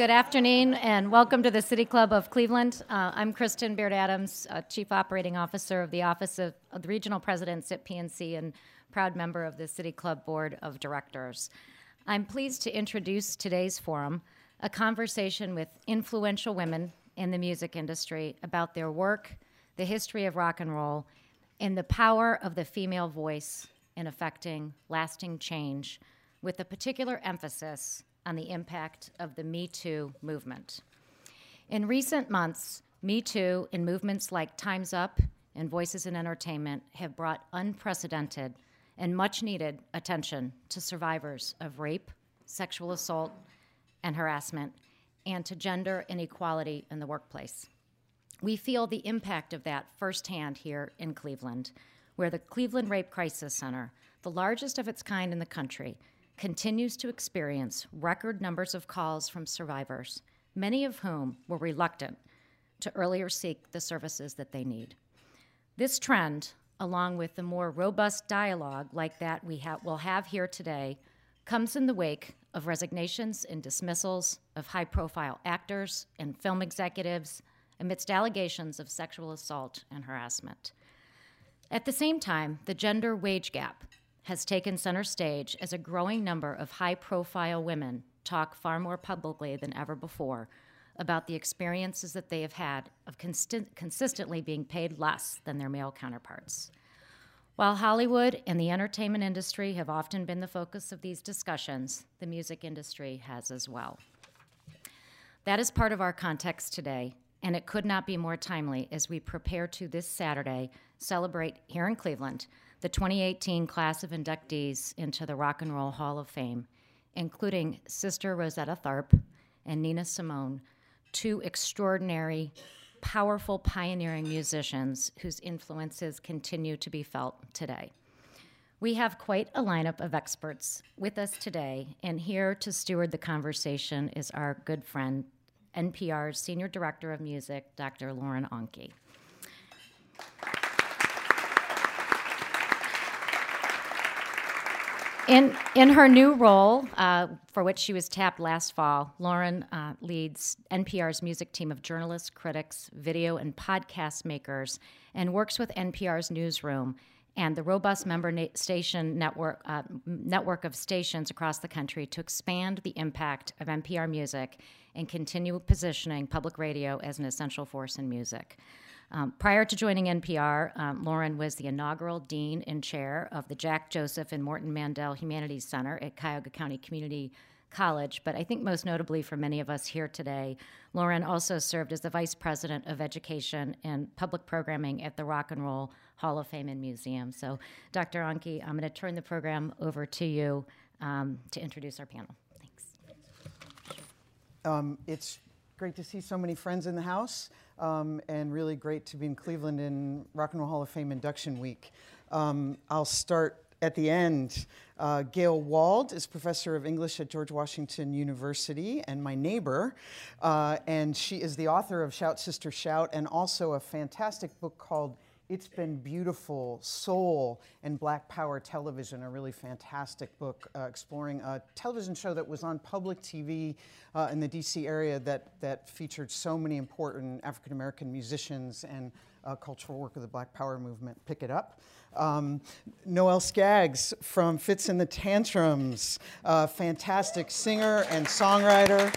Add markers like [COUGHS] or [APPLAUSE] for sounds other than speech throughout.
Good afternoon and welcome to the City Club of Cleveland. Uh, I'm Kristen Baird Adams, uh, Chief Operating Officer of the Office of, of, the Regional Presidents at PNC and proud member of the City Club Board of Directors. I'm pleased to introduce today's forum, a conversation with influential women in the music industry about their work, the history of rock and roll, and the power of the female voice in affecting lasting change, with a particular emphasis on the impact of the Me Too movement. In recent months, Me Too and movements like Time's Up and Voices in Entertainment have brought unprecedented and much needed attention to survivors of rape, sexual assault, and harassment, and to gender inequality in the workplace. We feel the impact of that firsthand here in Cleveland, where the Cleveland Rape Crisis Center, the largest of its kind in the country, continues to experience record numbers of calls from survivors, many of whom were reluctant to earlier seek the services that they need. This trend, along with the more robust dialogue like that we ha- will have here today, comes in the wake of resignations and dismissals of high profile actors and film executives amidst allegations of sexual assault and harassment. At the same time, the gender wage gap has taken center stage as a growing number of high profile women talk far more publicly than ever before about the experiences that they have had of consist- consistently being paid less than their male counterparts. While Hollywood and the entertainment industry have often been the focus of these discussions, the music industry has as well. That is part of our context today, and it could not be more timely as we prepare to this Saturday celebrate here in Cleveland the 2018 class of inductees into the Rock and Roll Hall of Fame, including Sister Rosetta Tharpe and Nina Simone, two extraordinary, powerful, pioneering musicians whose influences continue to be felt today. We have quite a lineup of experts with us today, and here to steward the conversation is our good friend, NPR's Senior Director of Music, Dr. Lauren Onkey. In, in her new role, uh, for which she was tapped last fall, Lauren uh, leads NPR's music team of journalists, critics, video, and podcast makers, and works with NPR's newsroom and the robust member na- station network, uh, network of stations across the country to expand the impact of NPR music and continue positioning public radio as an essential force in music. Um, prior to joining NPR, um, Lauren was the inaugural dean and chair of the Jack Joseph and Morton Mandel Humanities Center at Cuyahoga County Community College. But I think most notably for many of us here today, Lauren also served as the vice president of education and public programming at the Rock and Roll Hall of Fame and Museum. So, Dr. Onkey, I'm going to turn the program over to you um, to introduce our panel. Thanks. Um, it's great to see so many friends in the house um, and really great to be in Cleveland in Rock and Roll Hall of Fame induction week. Um, I'll start at the end. Uh, Gayle Wald is professor of English at George Washington University and my neighbor. Uh, and she is the author of Shout Sister Shout and also a fantastic book called it's Been Beautiful, Soul, and Black Power Television, a really fantastic book uh, exploring a television show that was on public TV uh, in the DC area that, that featured so many important African American musicians and uh, cultural work of the Black Power movement. Pick it up. Um, Noelle Scaggs from Fitz and the Tantrums, fantastic singer and songwriter.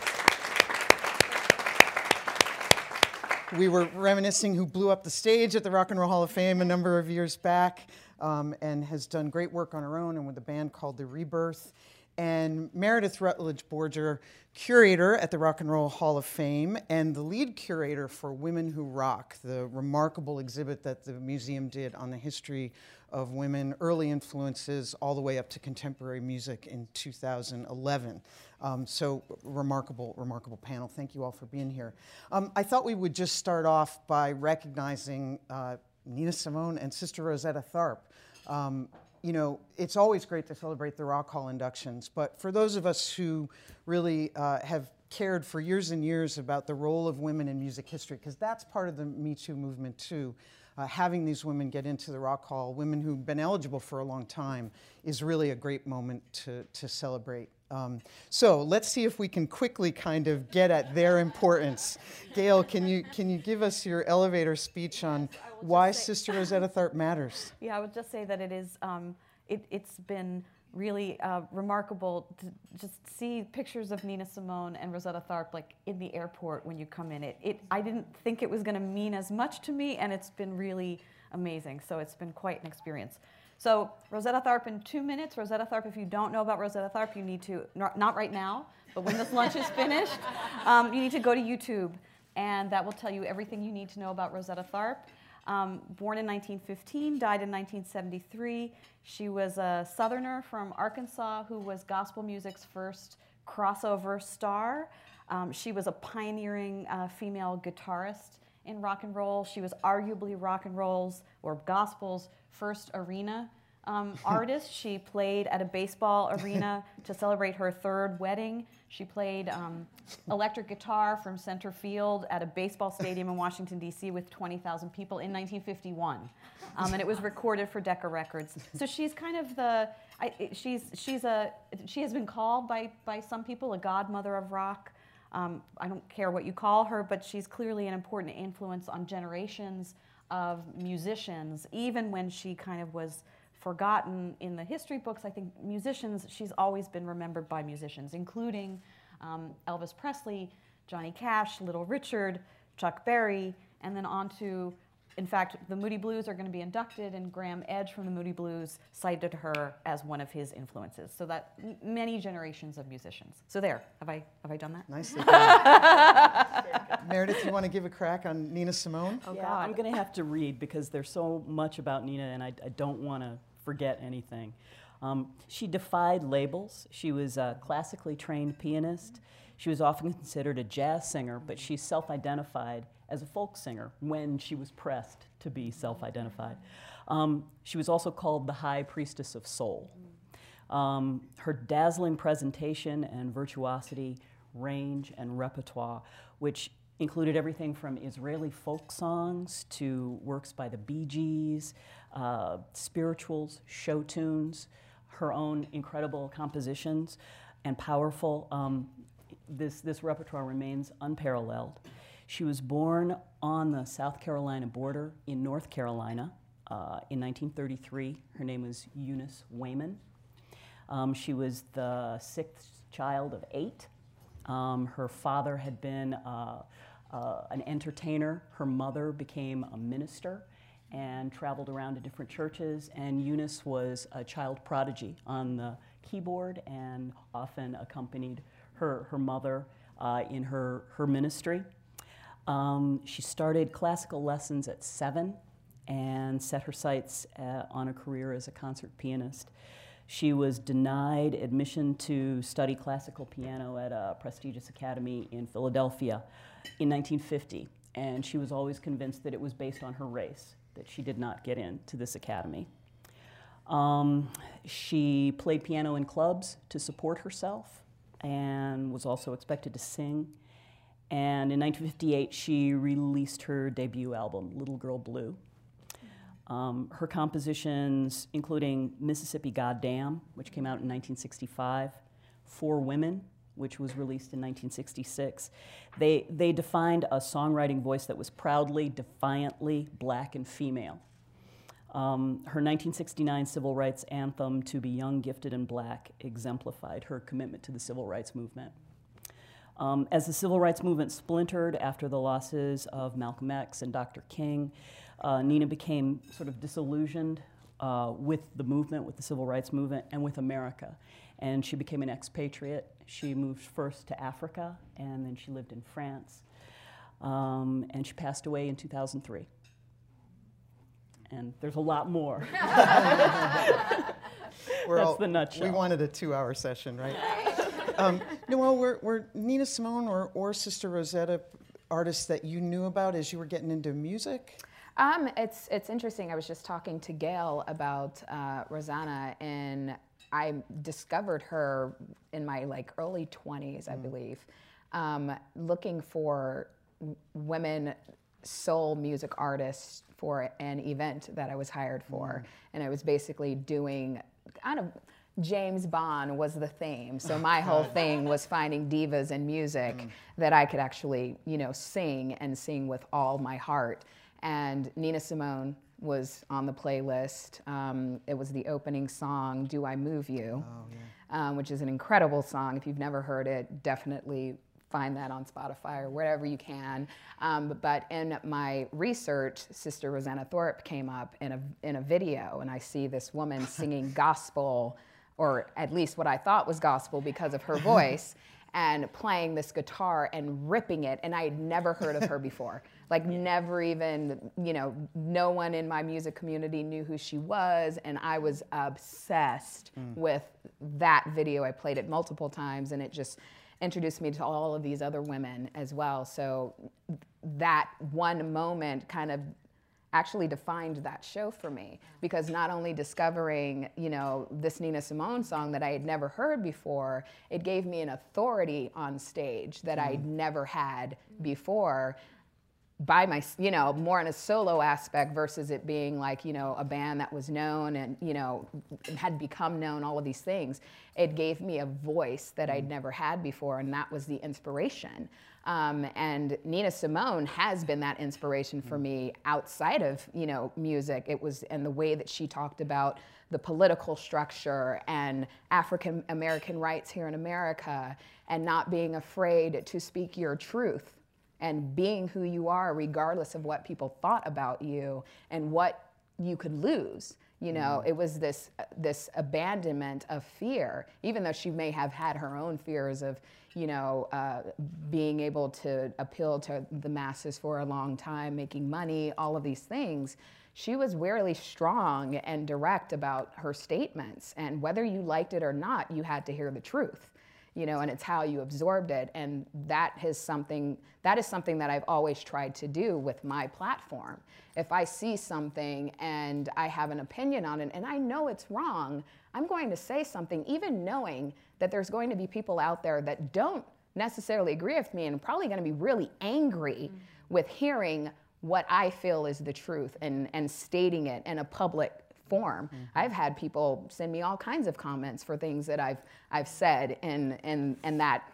We were reminiscing who blew up the stage at the Rock and Roll Hall of Fame a number of years back um, and has done great work on her own and with a band called The Rebirth. and Meredith Rutledge Borger, curator at the Rock and Roll Hall of Fame, and the lead curator for Women Who Rock, the remarkable exhibit that the museum did on the history of women, early influences, all the way up to contemporary music in 2011. Um, so remarkable, remarkable panel. Thank you all for being here. Um, I thought we would just start off by recognizing uh, Nina Simone and Sister Rosetta Tharpe. Um, you know, it's always great to celebrate the Rock Hall inductions, but for those of us who really uh, have cared for years and years about the role of women in music history, because that's part of the Me Too movement too. Uh, having these women get into the Rock Hall, women who've been eligible for a long time, is really a great moment to, to celebrate. Um, so let's see if we can quickly kind of get at their importance. Gayle, can you can you give us your elevator speech on why Sister Rosetta Tharpe matters? [LAUGHS] Yeah, I would just say that it is. Um, it, has been really uh, remarkable to just see pictures of Nina Simone and Rosetta Tharpe like in the airport when you come in. It, it I didn't think it was going to mean as much to me, and it's been really amazing. So it's been quite an experience. So Rosetta Tharpe in two minutes. Rosetta Tharpe, if you don't know about Rosetta Tharpe, you need to, not, not right now, but when this lunch is finished, [LAUGHS] um, you need to go to YouTube, and that will tell you everything you need to know about Rosetta Tharpe. Um, born in 1915, died in 1973. She was a Southerner from Arkansas who was gospel music's first crossover star. Um, she was a pioneering uh, female guitarist in rock and roll. She was arguably rock and roll's or gospel's first arena um, [LAUGHS] artist. She played at a baseball arena to celebrate her third wedding. She played um, electric guitar from center field at a baseball stadium in Washington, D.C. with 20,000 people in 1951. Um, and it was recorded for Decca Records. So she's kind of the, I, she's, she's a, she has been called by, by some people a godmother of rock. Um, I don't care what you call her, but she's clearly an important influence on generations of musicians, even when she kind of was forgotten in the history books. I think musicians, she's always been remembered by musicians, including um, Elvis Presley, Johnny Cash, Little Richard, Chuck Berry, and then on to in fact, the Moody Blues are going to be inducted, and Graeme Edge from the Moody Blues cited her as one of his influences. So that many generations of musicians. So there, have I have I done that? Nicely [LAUGHS] done. [LAUGHS] Meredith, you want to give a crack on Nina Simone? Oh yeah, God. I'm going to have to read because there's so much about Nina, and I, I don't want to forget anything. Um, she defied labels. She was a classically trained pianist. She was often considered a jazz singer, but she self identified as a folk singer when she was pressed to be self identified. Um, she was also called the High Priestess of Soul. Um, her dazzling presentation and virtuosity, range, and repertoire, which included everything from Israeli folk songs to works by the Bee Gees, uh, spirituals, show tunes, her own incredible compositions, and powerful. Um, this, this repertoire remains unparalleled. She was born on the South Carolina border in North Carolina uh, in 1933. Her name was Eunice Waymon. Um, she was the sixth child of eight. Um, her father had been uh, uh, an entertainer. Her mother became a minister and traveled around to different churches. And Eunice was a child prodigy on the keyboard and often accompanied her, her mother uh, in her, her ministry. Um, she started classical lessons at seven and set her sights uh, on a career as a concert pianist. She was denied admission to study classical piano at a prestigious academy in Philadelphia in 1950, and she was always convinced that it was based on her race that she did not get into this academy. Um, she played piano in clubs to support herself and was also expected to sing. And in 1958, she released her debut album, Little Girl Blue. Um, her compositions, including Mississippi Goddam, which came out in 1965, Four Women, which was released in 1966, they, they defined a songwriting voice that was proudly, defiantly black and female. Um, her 1969 civil rights anthem, To Be Young, Gifted, and Black, exemplified her commitment to the civil rights movement. Um, as the civil rights movement splintered after the losses of Malcolm X and Dr. King, uh, Nina became sort of disillusioned uh, with the movement, with the civil rights movement, and with America. And she became an expatriate. She moved first to Africa, and then she lived in France. Um, and she passed away in 2003. And there's a lot more. [LAUGHS] [LAUGHS] We're That's all- the nutshell. We wanted a two-hour session, right? um, Noelle, were, were Nina Simone or, or Sister Rosetta artists that you knew about as you were getting into music? Um, it's it's interesting. I was just talking to Gayle about uh, Rosanna, and I discovered her in my like early 20s, I mm. believe, um, looking for women soul music artists for an event that I was hired for, mm. and I was basically doing kind of. James Bond was the theme. So my [LAUGHS] whole thing was finding divas in music mm. that I could actually, you know, sing and sing with all my heart and Nina Simone was on the playlist. Um, it was the opening song, "Do I Move You," um, which is an incredible song. If you've never heard it, definitely find that on Spotify or wherever you can. Um, but in my research, Sister Rosanna Thorpe came up in a in a video, and I see this woman singing [LAUGHS] gospel, or at least what I thought was gospel because of her voice [LAUGHS] and playing this guitar and ripping it and i had never heard of her before. [LAUGHS] Like never even you know no one in my music community knew who she was and i was obsessed mm. with that video. I played it multiple times and it just introduced me to all of these other women as well. So that one moment kind of actually defined that show for me because not only discovering you know this nina simone song that i had never heard before it gave me an authority on stage that mm-hmm. i'd never had before by my you know more in a solo aspect versus it being like you know a band that was known and you know had become known all of these things. It gave me a voice that i'd never had before and that was the inspiration. Um, and nina simone has been that inspiration for me outside of you know music. It was and the way that she talked about the political structure and african american rights here in america and not being afraid to speak your truth and being who you are regardless of what people thought about you and what you could lose you know? It was this this abandonment of fear even though she may have had her own fears of you know uh, being able to appeal to the masses for a long time making money all of these things. She was really strong and direct about her statements and whether you liked it or not you had to hear the truth you know and it's how you absorbed it. And that is something that is something that i've always tried to do with my platform. If i see something and i have an opinion on it and i know it's wrong i'm going to say something even knowing that there's going to be people out there that don't necessarily agree with me and probably going to be really angry mm. with hearing what i feel is the truth and, and stating it in a public form. Mm-hmm. I've had people send me all kinds of comments for things that I've I've said and and and that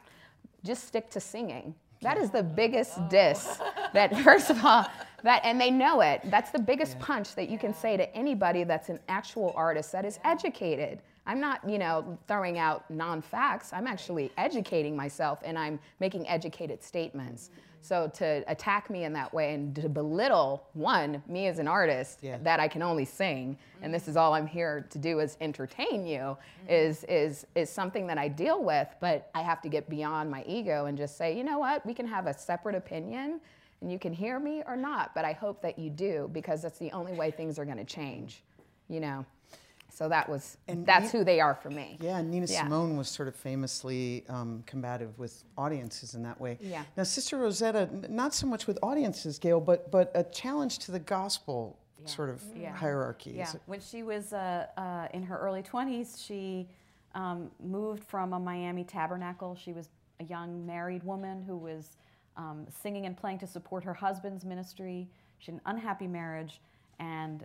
just stick to singing. That is the biggest diss that [LAUGHS] first of all that and they know it. That's the biggest punch that you can say to anybody that's an actual artist that is educated. I'm not, you know, throwing out non-facts. I'm actually educating myself and I'm making educated statements. So to attack me in that way and to belittle one, me as an artist, Yeah. that I can only sing, and this is all I'm here to do is entertain you, mm-hmm. is is is something that I deal with. But I have to get beyond my ego and just say, you know what, we can have a separate opinion, and you can hear me or not. But I hope that you do because that's the only way things are going to change, you know. So that was And that's Ni- who they are for me. Yeah, Nina Yeah. Simone was sort of famously um, combative with audiences in that way. Yeah. Now, Sister Rosetta, not so much with audiences, Gayle, but but a challenge to the gospel sort of Yeah. hierarchy. Yeah, when she was uh, uh, in her early 20s, she um, moved from a Miami tabernacle. She was a young married woman who was um, singing and playing to support her husband's ministry. She had an unhappy marriage, and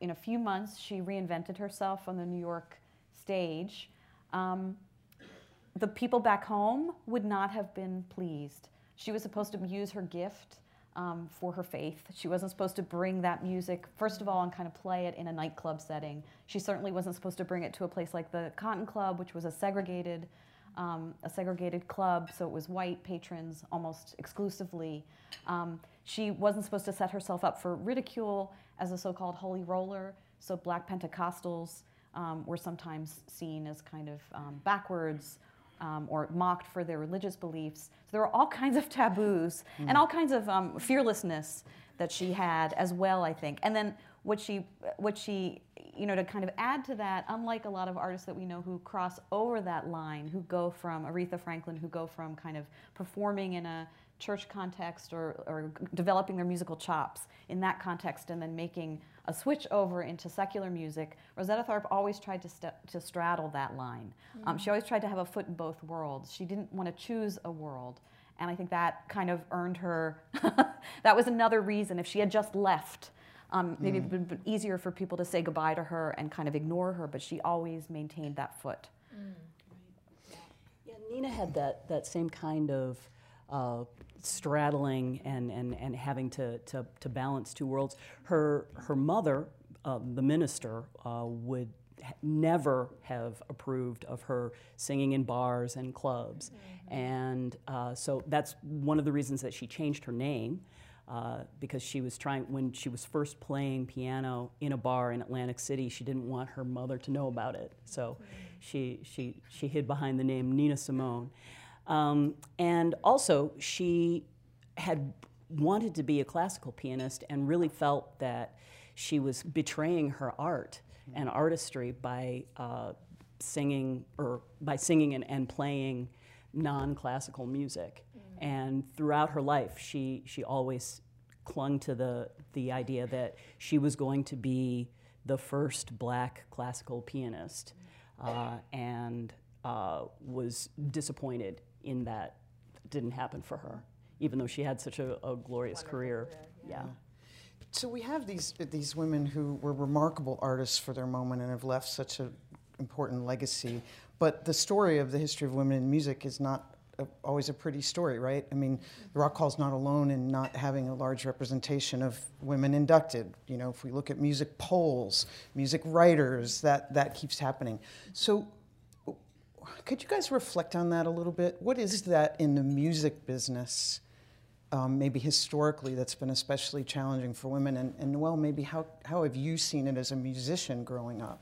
in a few months, she reinvented herself on the New York stage. Um, the people back home would not have been pleased. She was supposed to use her gift um, for her faith. She wasn't supposed to bring that music, first of all, and kind of play it in a nightclub setting. She certainly wasn't supposed to bring it to a place like the Cotton Club, which was a segregated, um, a segregated club, so it was white patrons almost exclusively. Um, she wasn't supposed to set herself up for ridicule as a so-called holy roller. So black Pentecostals um, were sometimes seen as kind of um, backwards um, or mocked for their religious beliefs. So there were all kinds of taboos mm. and all kinds of um, fearlessness that she had as well, I think. And then what she, what she, you know, to kind of add to that, unlike a lot of artists that we know who cross over that line, who go from Aretha Franklin, who go from kind of performing in a church context or, or developing their musical chops in that context and then making a switch over into secular music, Rosetta Tharpe always tried to, st- to straddle that line. Mm-hmm. Um, she always tried to have a foot in both worlds. She didn't want to choose a world. And I think that kind of earned her, [LAUGHS] that was another reason. If she had just left, um, maybe mm. it would have been easier for people to say goodbye to her and kind of ignore her, but she always maintained that foot. Mm. Yeah, Nina had that, that same kind of uh, straddling and, and, and having to, to, to balance two worlds. Her, her mother, uh, the minister, uh, would never have approved of her singing in bars and clubs. Mm-hmm. And uh, so that's one of the reasons that she changed her name. Uh, because she was trying, when she was first playing piano in a bar in Atlantic City, she didn't want her mother to know about it. So mm-hmm. she, she, she hid behind the name Nina Simone. Um, and also, she had wanted to be a classical pianist and really felt that she was betraying her art and artistry by uh, singing or by singing and, and playing non-classical music. And throughout her life, she she always clung to the the idea that she was going to be the first black classical pianist, uh, and uh, was disappointed in that didn't happen for her, even though she had such a, a glorious career. career. yeah. yeah. So we have these these women who were remarkable artists for their moment and have left such an important legacy. But the story of the history of women in music is not a, always a pretty story, right? I mean, the Rock Hall's not alone in not having a large representation of women inducted. You know, if we look at music polls, music writers, that that keeps happening. So could you guys reflect on that a little bit? What is that in the music business, um, maybe historically, that's been especially challenging for women? And, and well, maybe how, how have you seen it as a musician growing up?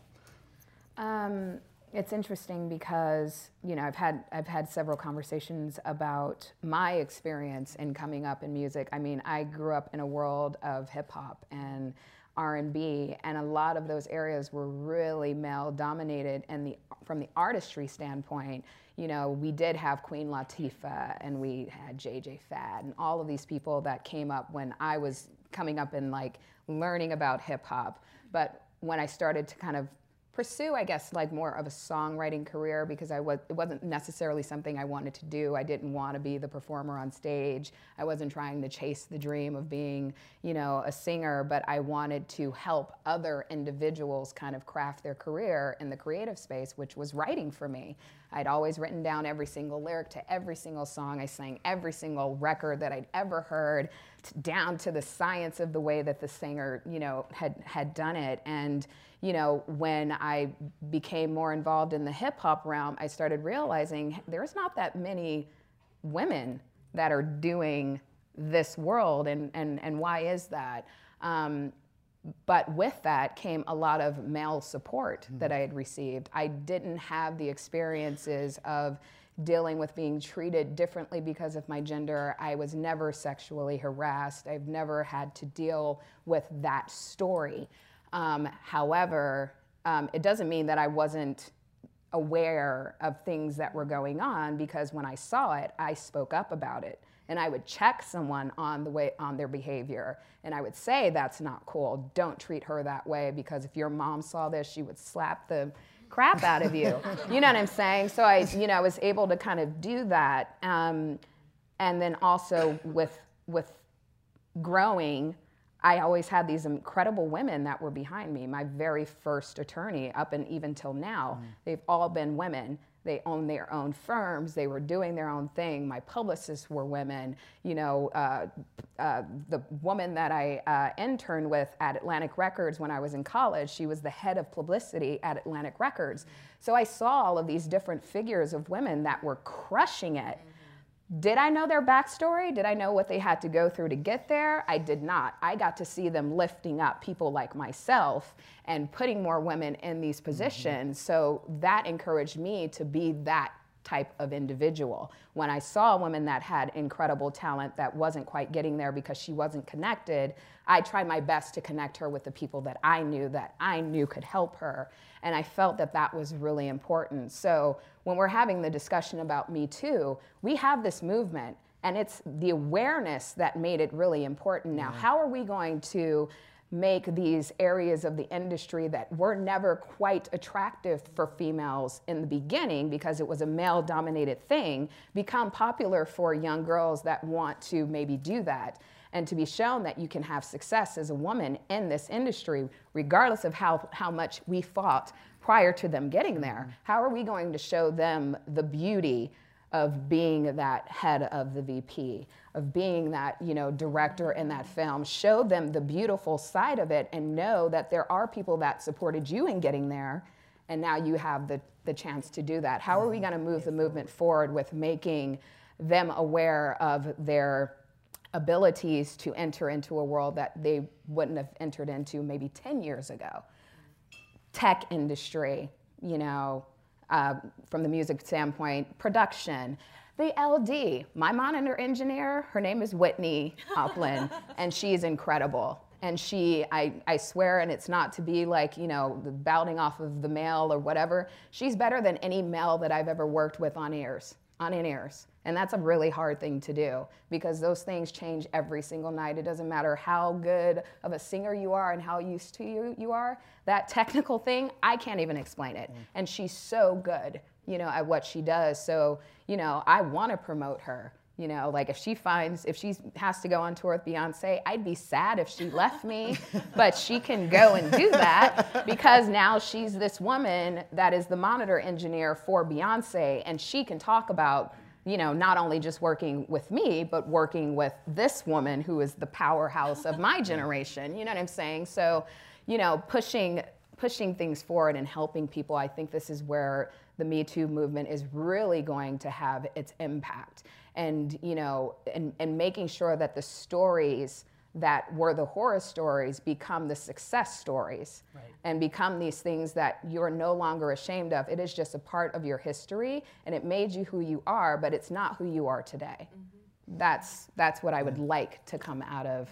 Um, it's interesting because you know I've had I've had several conversations about my experience in coming up in music. I mean, I grew up in a world of hip hop and R&B, and a lot of those areas were really male dominated. And the from the artistry standpoint, you know, we did have Queen Latifah, and we had JJ Fad, and all of these people that came up when I was coming up and like learning about hip hop. But when I started to kind of pursue, I guess, like more of a songwriting career because I was it wasn't necessarily something I wanted to do. I didn't want to be the performer on stage. I wasn't trying to chase the dream of being, you know, a singer, but I wanted to help other individuals kind of craft their career in the creative space, which was writing for me. I'd always written down every single lyric to every single song. I sang every single record that I'd ever heard, down to the science of the way that the singer, you know, had had done it. And you know, when I became more involved in the hip hop realm, I started realizing there's not that many women that are doing this world, and and and why is that? Um, but with that came a lot of male support mm. that I had received. I didn't have the experiences of dealing with being treated differently because of my gender. I was never sexually harassed. I've never had to deal with that story. Um, however, um, it doesn't mean that I wasn't aware of things that were going on because when I saw it, I spoke up about it. And I would check someone on the way on their behavior, and I would say that's not cool. Don't treat her that way because if your mom saw this, she would slap the crap out of you. [LAUGHS] you know what I'm saying? So I, you know, I was able to kind of do that, um, and then also with with growing, I always had these incredible women that were behind me. My very first attorney, up and even till now, mm. they've all been women. They own their own firms. They were doing their own thing. My publicists were women. You know, uh, uh, the woman that I uh, interned with at Atlantic Records when I was in college, she was the head of publicity at Atlantic Records. So I saw all of these different figures of women that were crushing it. Mm-hmm Did I know their backstory? Did I know what they had to go through to get there? I did not. I got to see them lifting up people like myself and putting more women in these positions. Mm-hmm. So that encouraged me to be that type of individual. When I saw a woman that had incredible talent that wasn't quite getting there because she wasn't connected, I tried my best to connect her with the people that I knew that I knew could help her. And I felt that that was really important. So when we're having the discussion about Me Too, we have this movement and it's the awareness that made it really important. Now, how are we going to make these areas of the industry that were never quite attractive for females in the beginning because it was a male dominated thing become popular for young girls that want to maybe do that and to be shown that you can have success as a woman in this industry regardless of how, how much we fought prior to them getting there mm-hmm. how are we going to show them the beauty of being that head of the VP, of being that you know director in that film. Show them the beautiful side of it and know that there are people that supported you in getting there, and now you have the, the chance to do that. How are we mm-hmm. going to move the movement forward with making them aware of their abilities to enter into a world that they wouldn't have entered into maybe 10 years ago? Tech industry, you know, uh, from the music standpoint, production. The LD, my monitor engineer, her name is Whitney Hoplin, [LAUGHS] and she's incredible. And she, I, I swear, and it's not to be like, you know, bouting off of the male or whatever, she's better than any male that I've ever worked with on ears, on in ears. And that's a really hard thing to do because those things change every single night. It doesn't matter how good of a singer you are and how used to you you are. That technical thing, I can't even explain it. Mm. And she's so good, you know, at what she does. So, you know, I want to promote her. You know, like if she finds, if she has to go on tour with Beyonce, I'd be sad if she left me, [LAUGHS] but she can go and do that because now she's this woman that is the monitor engineer for Beyonce and she can talk about you know, not only just working with me, but working with this woman who is the powerhouse of my [LAUGHS] generation. You know what I'm saying? So, you know, pushing pushing things forward and helping people, I think this is where the Me Too movement is really going to have its impact. And, you know, and, and making sure that the stories that were the horror stories become the success stories right. and become these things that you're no longer ashamed of. It is just a part of your history and it made you who you are, but it's not who you are today. Mm-hmm. That's, that's what I would like to come out of,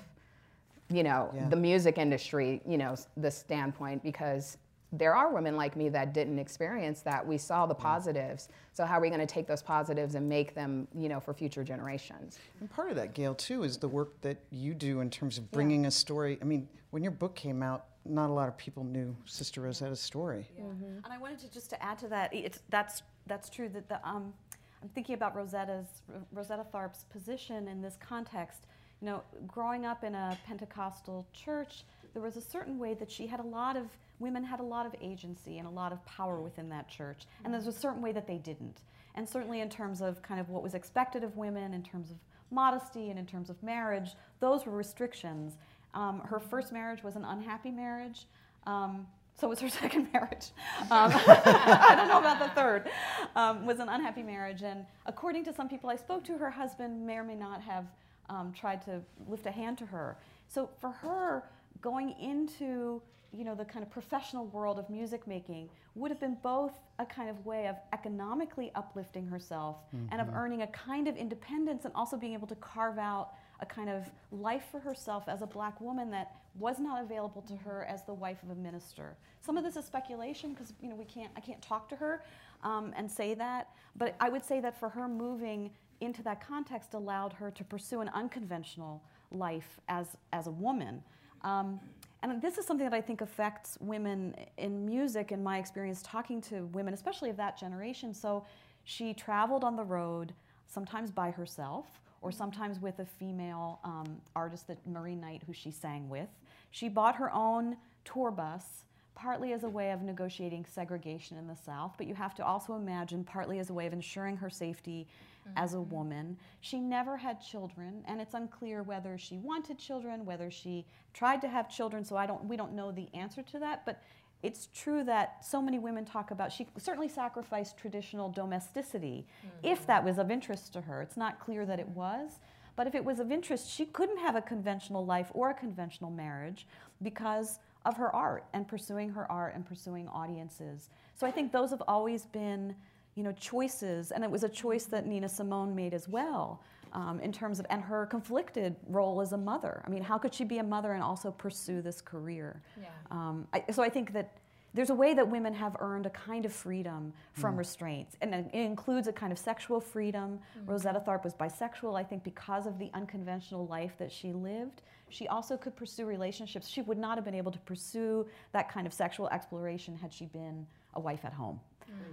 you know, yeah. the music industry, you know, the standpoint because there are women like me that didn't experience that. We saw the positives. So how are we going to take those positives and make them, you know, for future generations? And part of that, Gayle, too, is the work that you do in terms of bringing yeah. a story. I mean, when your book came out, not a lot of people knew Sister Rosetta's story. Yeah. Mm-hmm. And I wanted to just to add to that, it's that's that's true that the um, I'm thinking about Rosetta's Rosetta Tharpe's position in this context. You know, growing up in a Pentecostal church, there was a certain way that she had a lot of women had a lot of agency and a lot of power within that church. And there's a certain way that they didn't. And certainly in terms of kind of what was expected of women, in terms of modesty and in terms of marriage, those were restrictions. Um, her first marriage was an unhappy marriage. Um, so was her [LAUGHS] second marriage. Um, [LAUGHS] I don't know about the third. Um, was an unhappy marriage, and according to some people I spoke to, her husband may or may not have um, tried to lift a hand to her. So for her, going into you know, the kind of professional world of music making would have been both a kind of way of economically uplifting herself mm-hmm. and of mm-hmm. earning a kind of independence and also being able to carve out a kind of life for herself as a black woman that was not available to her as the wife of a minister. Some of this is speculation because you know we can't I can't talk to her um, and say that, but I would say that for her moving into that context allowed her to pursue an unconventional life as as a woman. Um, and this is something that I think affects women in music, in my experience talking to women, especially of that generation. So she traveled on the road, sometimes by herself, or sometimes with a female um, artist, that Marie Knight, who she sang with. She bought her own tour bus, partly as a way of negotiating segregation in the South, but you have to also imagine partly as a way of ensuring her safety mm-hmm. as a woman. She never had children, and it's unclear whether she wanted children, whether she tried to have children. So I don't, we don't know the answer to that. But it's true that so many women talk about she certainly sacrificed traditional domesticity if that was of interest to her. It's not clear that it was, but if it was of interest, she couldn't have a conventional life or a conventional marriage because of her art and pursuing her art and pursuing audiences. So I think those have always been, you know, choices, and it was a choice that Nina Simone made as well. Um, in terms of and her conflicted role as a mother. I mean, how could she be a mother and also pursue this career? Yeah. Um, I, so I think that there's a way that women have earned a kind of freedom from restraints, and it includes a kind of sexual freedom. Rosetta Tharpe was bisexual, I think, because of the unconventional life that she lived. She also could pursue relationships. She would not have been able to pursue that kind of sexual exploration had she been a wife at home.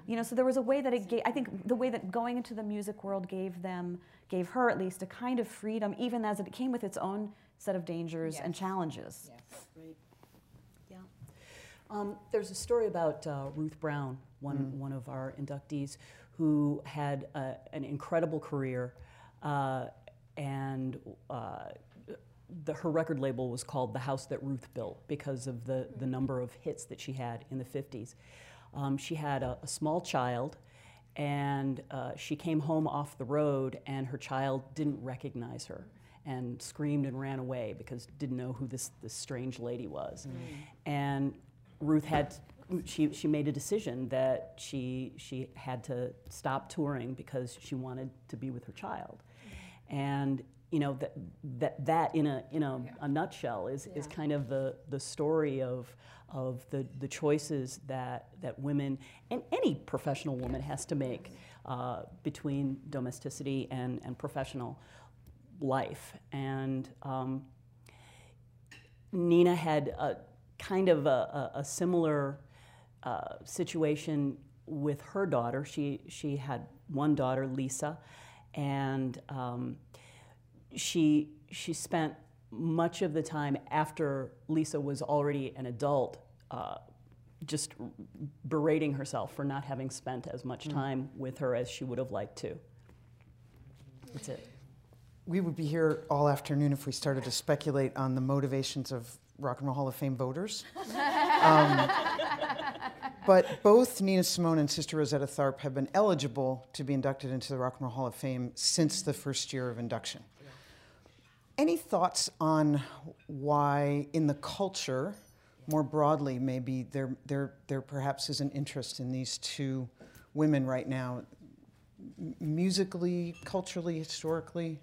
You know, so there was a way that it gave, I think the way that going into the music world gave them, gave her at least a kind of freedom, even as it came with its own set of dangers and challenges. Yes. Right. Yeah. Um, there's a story about uh, Ruth Brown, one, one of our inductees, who had uh, an incredible career, uh, and uh, the, her record label was called The House That Ruth Built because of the, the number of hits that she had in the 50s. Um, she had a, a small child, and uh, she came home off the road, and her child didn't recognize her and screamed and ran away because didn't know who this, this strange lady was. And Ruth had she, she made a decision that she she had to stop touring because she wanted to be with her child. And you know that that, that in a in a, a nutshell is, is kind of the, the story of of the, the choices that, that women and any professional woman has to make uh, between domesticity and, and professional life. And um, Nina had a kind of a, a, a similar uh, situation with her daughter. She she had one daughter, Lisa, and um, she she spent much of the time after Lisa was already an adult. Uh, just berating herself for not having spent as much time with her as she would have liked to. That's it. We would be here all afternoon if we started to speculate on the motivations of Rock and Roll Hall of Fame voters. [LAUGHS] Um, but both Nina Simone and Sister Rosetta Tharpe have been eligible to be inducted into the Rock and Roll Hall of Fame since the first year of induction. Any thoughts on why, in the culture, more broadly, maybe there, there, there perhaps is an interest in these two women right now, musically, culturally, historically?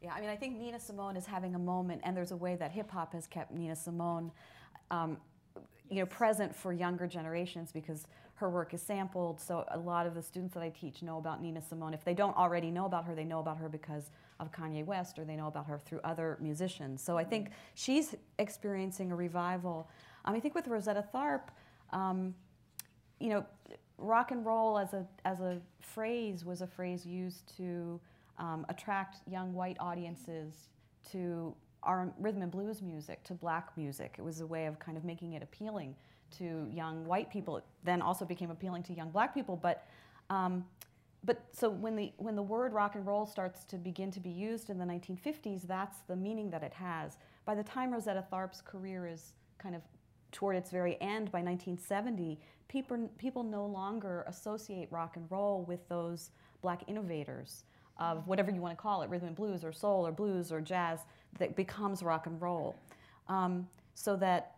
Yeah, I mean, I think Nina Simone is having a moment, and there's a way that hip hop has kept Nina Simone, um, you know, present for younger generations because her work is sampled. So a lot of the students that I teach know about Nina Simone. If they don't already know about her, they know about her because of Kanye West, or they know about her through other musicians. So I think she's experiencing a revival. Um, I think with Rosetta Tharpe. Um, you know, rock and roll as a as a phrase was a phrase used to um, attract young white audiences to our rhythm and blues music, to black music. It was a way of kind of making it appealing to young white people. It then also became appealing to young black people, but. Um, but so when the when the word rock and roll starts to begin to be used in the 1950s, that's the meaning that it has. By the time Rosetta Tharpe's career is kind of toward its very end by 1970, people, people no longer associate rock and roll with those black innovators of whatever you want to call it, rhythm and blues or soul or blues or jazz, that becomes rock and roll. Um, so that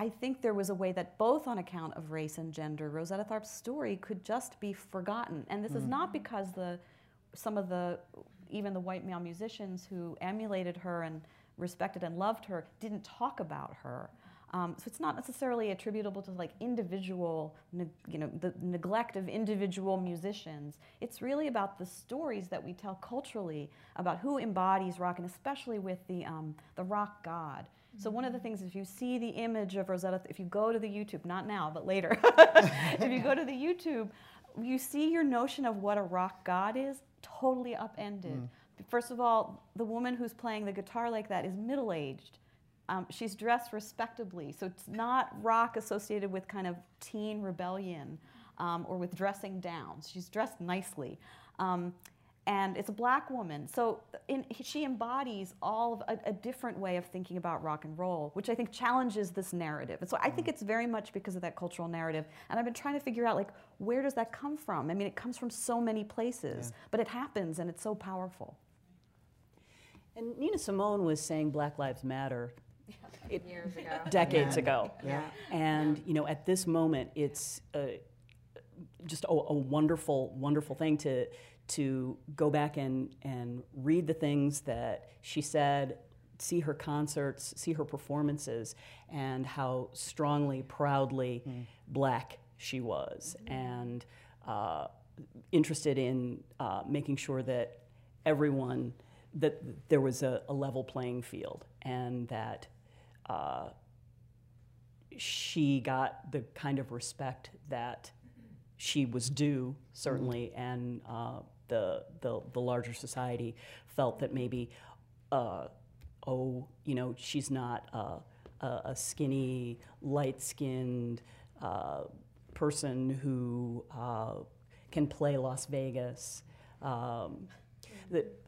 I think there was a way that both on account of race and gender, Rosetta Tharpe's story could just be forgotten. And this is not because the some of the even the white male musicians who emulated her and respected and loved her didn't talk about her. Um, so it's not necessarily attributable to like individual, you know, the neglect of individual musicians. It's really about the stories that we tell culturally about who embodies rock, and especially with the um, the rock god. So one of the things, if you see the image of Rosetta, if you go to the YouTube, not now, but later, [LAUGHS] if you go to the YouTube, you see your notion of what a rock god is totally upended. First of all, the woman who's playing the guitar like that is middle-aged. Um, she's dressed respectably, so it's not rock associated with kind of teen rebellion um, or with dressing down. She's dressed nicely. Um, and it's a black woman. So in, she embodies all of a, a, different way of thinking about rock and roll, which I think challenges this narrative. And so I think mm. it's very much because of that cultural narrative. And I've been trying to figure out like where does that come from? I mean, it comes from so many places, yeah. but it happens and it's so powerful. And Nina Simone was saying Black Lives Matter it, [LAUGHS] years ago, [LAUGHS] decades yeah. ago. Yeah. And you know, at this moment, it's a, just a, a, wonderful, wonderful thing to to go back and and read the things that she said, see her concerts, see her performances, and how strongly, proudly mm. black she was, and uh, interested in uh, making sure that everyone that there was a, a level playing field and that uh, she got the kind of respect that she was due, certainly, mm-hmm. and uh, the, the, the larger society felt that maybe, uh, oh, you know, she's not a, a skinny, light skinned uh, person who uh, can play Las Vegas. Um,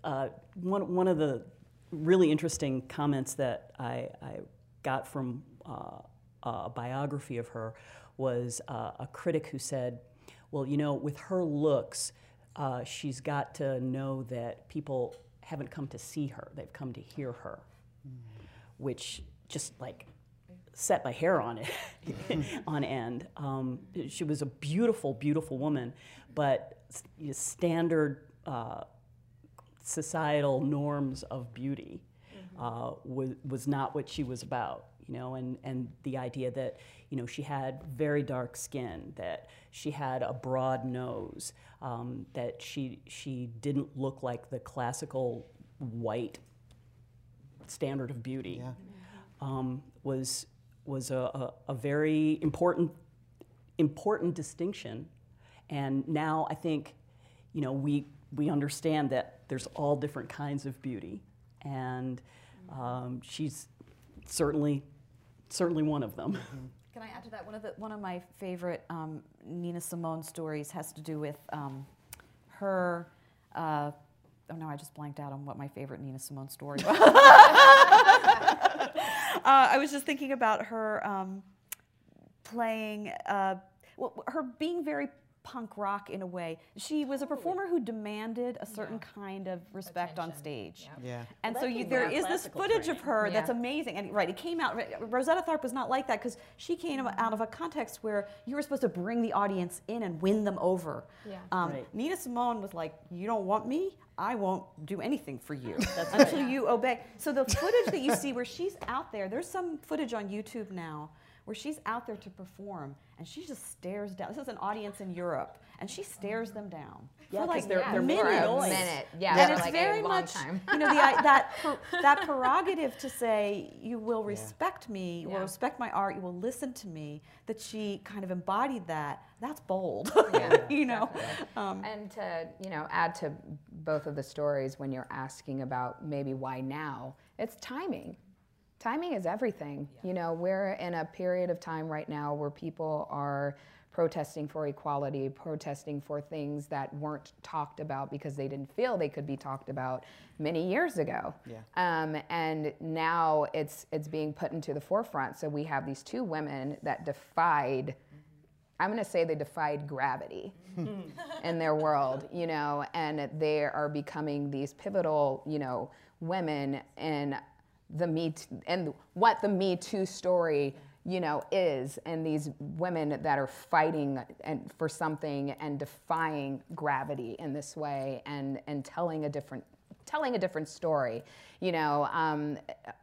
uh, one, one of the really interesting comments that I, I got from uh, a biography of her was uh, a critic who said, well, you know, with her looks, uh, she's got to know that people haven't come to see her, they've come to hear her, mm. which just like set my hair on it [LAUGHS] on end. Um, she was a beautiful, beautiful woman, but standard uh, societal norms of beauty uh, was, was not what she was about, you know, and, and the idea that, you know, she had very dark skin, that she had a broad nose, um, that she, she didn't look like the classical white standard of beauty, yeah. um, was, was a, a, a very important, important distinction. And now I think, you know, we, we understand that there's all different kinds of beauty. And um, she's certainly certainly one of them. Mm-hmm. Can I add to that? One of the one of my favorite um, Nina Simone stories has to do with um, her. Uh, oh no, I just blanked out on what my favorite Nina Simone story was. [LAUGHS] uh, I was just thinking about her um, playing. Uh, well, her being very punk rock in a way. She was a performer who demanded a certain yeah. kind of respect Attention. on stage. Yep. Yeah. And well, so you, there is this footage training. of her yeah. that's amazing. And right, it came out. Rosetta Tharpe was not like that because she came mm-hmm. out of a context where you were supposed to bring the audience in and win them over. Yeah. Um, right. Nina Simone was like, "You don't want me. I won't do anything for you [LAUGHS] until you obey." So the footage that you see where she's out there, there's some footage on YouTube now where she's out there to perform and she just stares down. This is an audience in Europe, and she stares them down. Yeah, like they're, yeah, they're minute. a minute. Yeah, and it's like very much you know the, [LAUGHS] that that prerogative to say you will respect yeah. me, you will respect my art, you will listen to me. That she kind of embodied that. That's bold, [LAUGHS] you know. Um, and to you know add to both of the stories when you're asking about maybe why now, it's timing timing is everything. Yeah. You know, we're in a period of time right now where people are protesting for equality, protesting for things that weren't talked about because they didn't feel they could be talked about many years ago. Yeah. Um, and now it's it's being put into the forefront. So we have these two women that defied. I'm going to say they defied gravity [LAUGHS] in their world, you know, and they are becoming these pivotal, you know, women in the me and what the me too story you know is and these women that are fighting and for something and defying gravity in this way and and telling a different telling a different story you know um,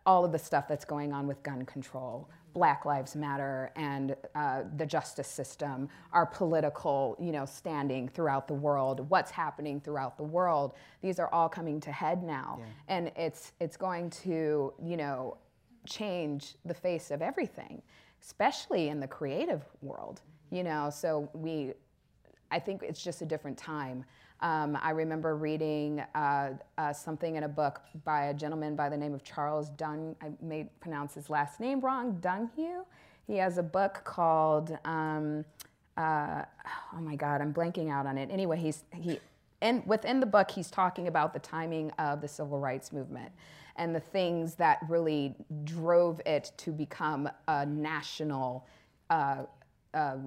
all of the stuff that's going on with gun control Black Lives Matter and uh, the justice system, our political, you know, standing throughout the world, what's happening throughout the world. These are all coming to head now, yeah. and it's it's going to, you know, change the face of everything, especially in the creative world. You know, so we, I think it's just a different time. Um, I remember reading uh, uh, something in a book by a gentleman by the name of Charles Dung. I may pronounce his last name wrong. Donohue. He has a book called. Um, uh, oh my God, I'm blanking out on it. Anyway, he's he and within the book, he's talking about the timing of the civil rights movement and the things that really drove it to become a national uh, uh,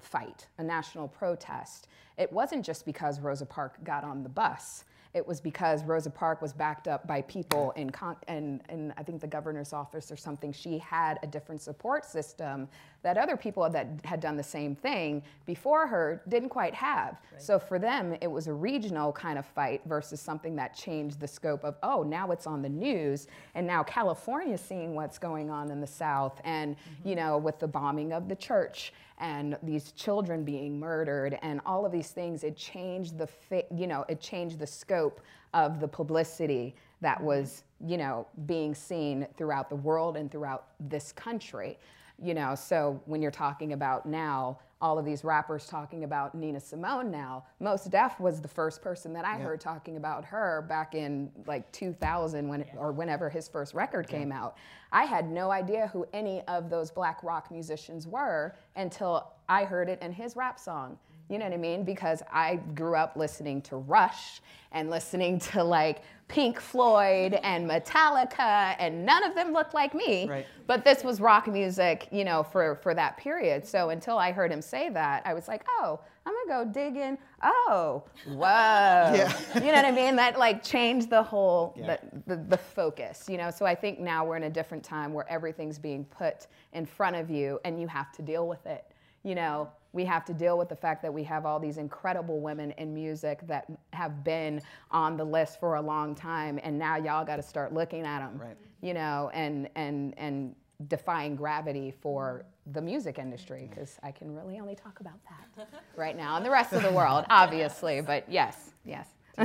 fight, a national protest. It wasn't just because Rosa Parks got on the bus. It was because Rosa Parks was backed up by people in, con- in, in, I think, the governor's office or something. She had a different support system that other people that had done the same thing before her didn't quite have. Right. So for them, it was a regional kind of fight versus something that changed the scope of, oh, now it's on the news, and now California's seeing what's going on in the South, and, mm-hmm. you know, with the bombing of the church and these children being murdered and all of these things it changed the you know it changed the scope of the publicity that mm-hmm. was you know being seen throughout the world and throughout this country you know so when you're talking about now all of these rappers talking about Nina Simone now. Mos Def was the first person that I yeah. heard talking about her back in like 2000 when or whenever his first record came out. I had no idea who any of those black rock musicians were until I heard it in his rap song. You know what I mean? Because I grew up listening to Rush and listening [LAUGHS] to like Pink Floyd and Metallica, and none of them looked like me. Right. But this was rock music, you know, for, for that period. So until I heard him say that, I was like, oh, I'm gonna go dig in. Oh, whoa. yeah. [LAUGHS] You know what I mean? That like changed the whole, yeah. the, the, the focus, you know? So I think now we're in a different time where everything's being put in front of you and you have to deal with it you know, we have to deal with the fact that we have all these incredible women in music that have been on the list for a long time, and now y'all got to start looking at them, right. you know, and and and defying gravity for the music industry because I can really only talk about that [LAUGHS] right now, and the rest of the world, obviously. But yes, yes. [LAUGHS] [LAUGHS]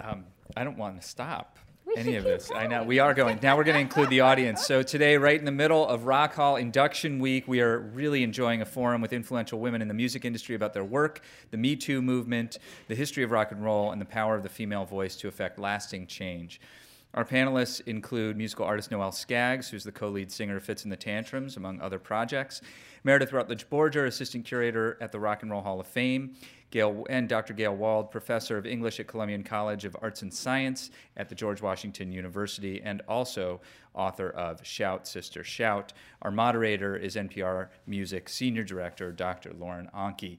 um, I don't want to stop any of this. I know we are going. Now we're going to include the audience. So today, right in the middle of Rock Hall Induction Week, we are really enjoying a forum with influential women in the music industry about their work, the Me Too movement, the history of rock and roll, and the power of the female voice to effect lasting change. Our panelists include musical artist Noelle Skaggs, who's the co-lead singer of Fitz and the Tantrums, among other projects. Meredith Rutledge Borger, assistant curator at the Rock and Roll Hall of Fame. Gayle, and Dr. Gayle Wald, professor of English at Columbian College of Arts and Science at the George Washington University, and also author of Shout, Sister, Shout. Our moderator is NPR Music Senior Director Dr. Lauren Onkey.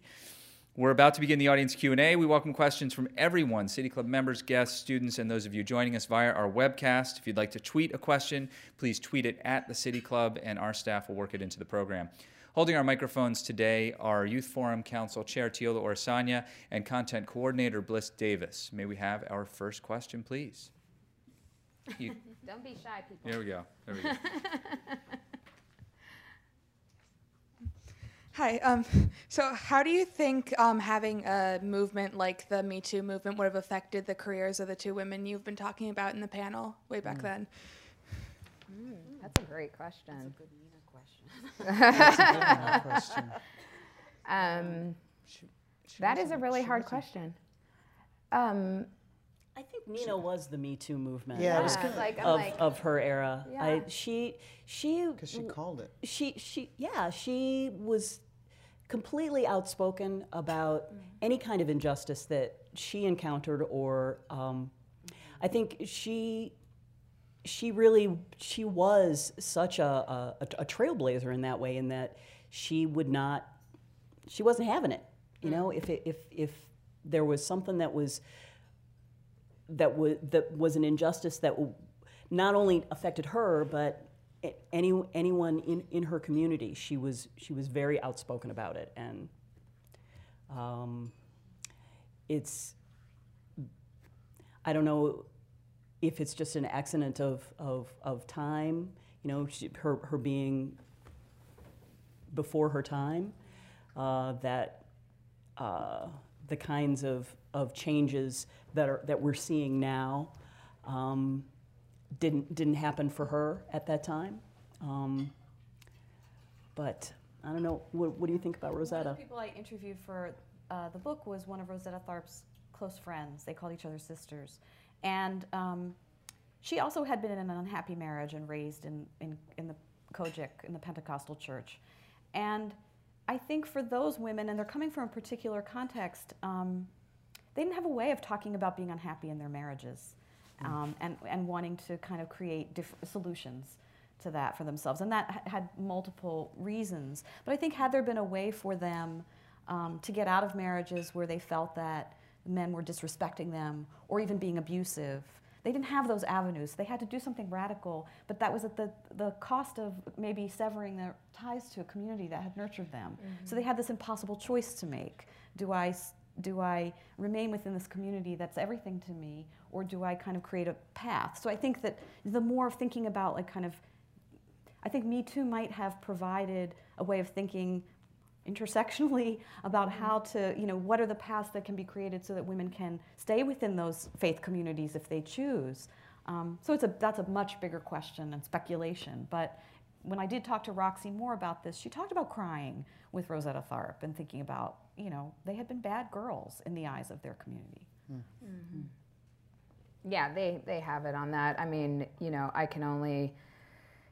We're about to begin the audience Q&A. We welcome questions from everyone, City Club members, guests, students, and those of you joining us via our webcast. If you'd like to tweet a question, please tweet it at the City Club, and our staff will work it into the program. Holding our microphones today are Youth Forum Council Chair Teola Orisanya and Content Coordinator Bliss Davis. May we have our first question, please? You, [LAUGHS] Don't be shy, people. There we go. There we go. [LAUGHS] Hi. Um, so, how do you think um, having a movement like the Me Too movement would have affected the careers of the two women you've been talking about in the panel way back mm. then? Mm, that's a great question. [LAUGHS] question. Um, she, she that is a really hard question. Um, I think Nina was the Me Too movement. Yeah, yeah. Like, of, like, of her era. Yeah. I, she she because she called it. She she yeah she was completely outspoken about mm-hmm. any kind of injustice that she encountered or um, I think she she really she was such a, a, a, trailblazer in that way in that she would not she wasn't having it you know? If it, if if there was something that was that was that was an injustice that not only affected her but any anyone in, in her community she was she was very outspoken about it. And um, it's I don't know if it's just an accident of, of, of time, you know, she, her, her being before her time, uh, that uh, the kinds of, of changes that, are, that we're seeing now um, didn't, didn't happen for her at that time. Um, but I don't know, what, what, do you think about Rosetta? One of the people I interviewed for uh, the book was one of Rosetta Tharpe's close friends. They called each other sisters. And um, she also had been in an unhappy marriage and raised in, in, in the COGIC, in the Pentecostal church. And I think for those women, and they're coming from a particular context, um, they didn't have a way of talking about being unhappy in their marriages um, and, and wanting to kind of create different solutions to that for themselves. And that had multiple reasons. But I think had there been a way for them um, to get out of marriages where they felt that men were disrespecting them or even being abusive, they didn't have those avenues. They had to do something radical, but that was at the, the cost of maybe severing their ties to a community that had nurtured them. Mm-hmm. So they had this impossible choice to make. Do I, do I remain within this community that's everything to me, or do I kind of create a path? So I think that the more thinking about like kind of I think Me Too might have provided a way of thinking intersectionally about how to, you know, what are the paths that can be created so that women can stay within those faith communities if they choose. Um, so it's a, that's a much bigger question and speculation. But when I did talk to Roxie Moore about this, she talked about crying with Rosetta Tharpe and thinking about, you know, they had been bad girls in the eyes of their community. Mm. Mm-hmm. Yeah, they, they have it on that. I mean, you know, I can only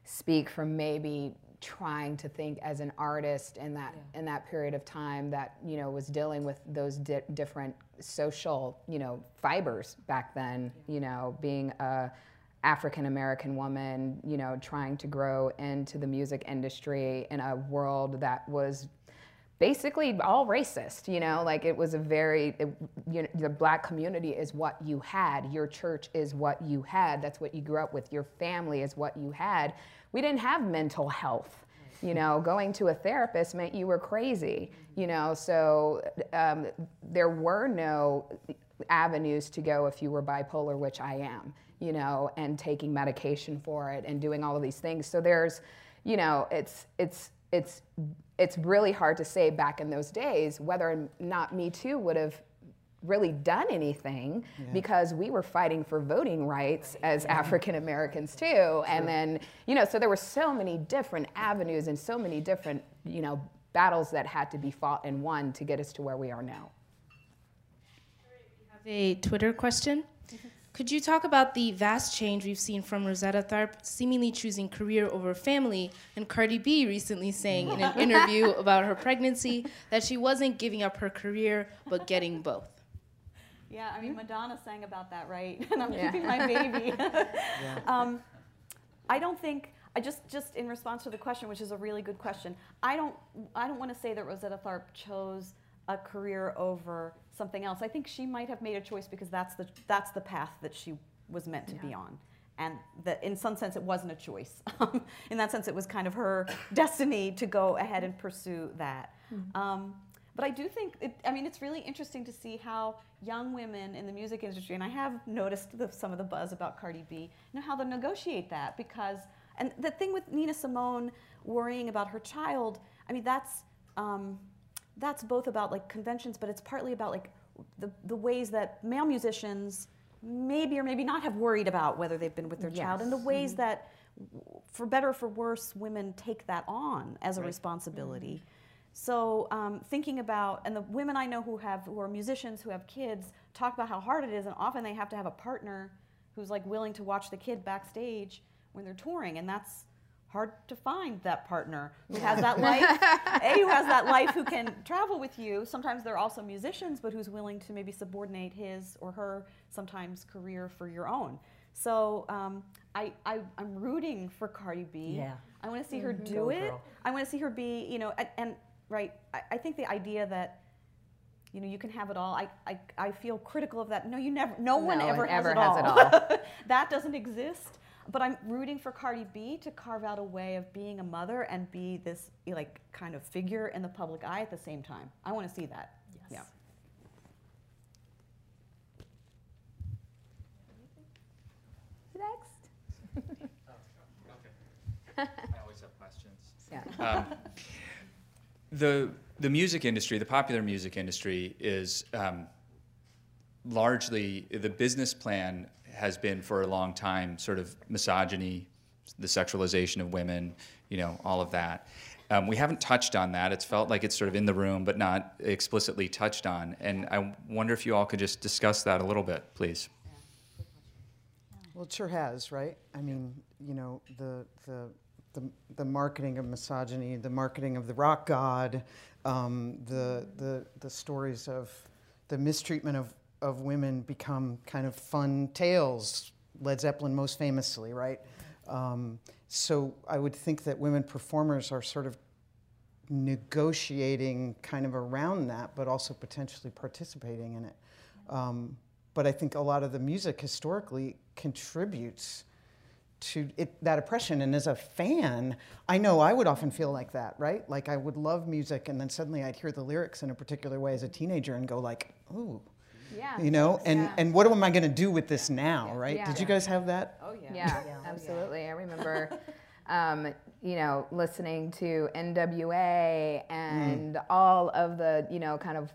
speak from maybe trying to think as an artist in that yeah. in that period of time that you know was dealing with those di- different social you know fibers back then yeah. you know being a African American woman you know trying to grow into the music industry in a world that was basically all racist you know? Like it was a very it, you know, the black community is what you had. Your church is what you had. That's what you grew up with. Your family is what you had. We didn't have mental health you know? Going to a therapist meant you were crazy you know? So um, there were no avenues to go if you were bipolar which i am you know and taking medication for it and doing all of these things. So there's you know it's it's it's it's really hard to say back in those days whether or not Me Too would have really done anything yeah. because we were fighting for voting rights as yeah. African Americans too. Sure. And then, you know, so there were so many different avenues and so many different, you know, battles that had to be fought and won to get us to where we are now. We have a Twitter question. Mm-hmm. Could you talk about the vast change we've seen from Rosetta Tharpe seemingly choosing career over family, and Cardi B recently saying in an [LAUGHS] interview about her pregnancy that she wasn't giving up her career but getting both? Yeah, I mean, Madonna sang about that, right? [LAUGHS] and I'm yeah. keeping my baby. yeah. [LAUGHS] um, I don't think. I just, just in response to the question, which is a really good question. I don't, I don't want to say that Rosetta Tharpe chose a career over something else. I think she might have made a choice because that's the that's the path that she was meant to yeah. be on. And that in some sense it wasn't a choice. [LAUGHS] in that sense it was kind of her [COUGHS] destiny to go ahead and pursue that. Mm-hmm. Um, but I do think, it, I mean, it's really interesting to see how young women in the music industry, and I have noticed the, some of the buzz about Cardi B, you know, how they negotiate that because, and the thing with Nina Simone worrying about her child, I mean, that's, um, that's both about like conventions, but it's partly about like the, the ways that male musicians maybe or maybe not have worried about whether they've been with their yes. child and the ways mm-hmm. that for better or for worse women take that on as a responsibility mm-hmm. so um, thinking about and the women i know who have who are musicians who have kids talk about how hard it is and often they have to have a partner who's like willing to watch the kid backstage when they're touring and that's hard to find that partner who has that life, [LAUGHS] a who has that life who can travel with you. Sometimes they're also musicians, but who's willing to maybe subordinate his or her sometimes career for your own. So um, I, I am rooting for Cardi B. Yeah. I want to see mm-hmm. her do Go it. Girl. I want to see her be, you know, and, and right. I, I think the idea that you know, you can have it all. I, I, I feel critical of that. No, you never, no, no one ever, has, it, has it all. [LAUGHS] that doesn't exist. But I'm rooting for Cardi B to carve out a way of being a mother and be this like kind of figure in the public eye at the same time. I want to see that. Yes. Yeah. Next. oh, [LAUGHS] okay. I always have questions. Yeah. Um, the the music industry, the popular music industry, is um, largely the business plan has been for a long time sort of misogyny, the sexualization of women, you know, all of that. Um, we haven't touched on that. It's felt like it's sort of in the room, but not explicitly touched on. And I wonder if you all could just discuss that a little bit, please. Well, it sure has, right? I mean, you know, the the the, the marketing of misogyny, the marketing of the rock god, um, the the the stories of the mistreatment of of women become kind of fun tales. Led Zeppelin, most famously, right? Um, so I would think that women performers are sort of negotiating kind of around that, but also potentially participating in it. Um, but I think a lot of the music historically contributes to it, that oppression. And as a fan, I know I would often feel like that, right? Like I would love music, and then suddenly I'd hear the lyrics in a particular way as a teenager and go like, "Ooh." Yeah. You know, and, Yeah. and what am I going to do with this now, right? Yeah. Did you guys have that? Oh yeah. Yeah, absolutely. I remember, [LAUGHS] um, you know, listening to NWA and all of the, you know, kind of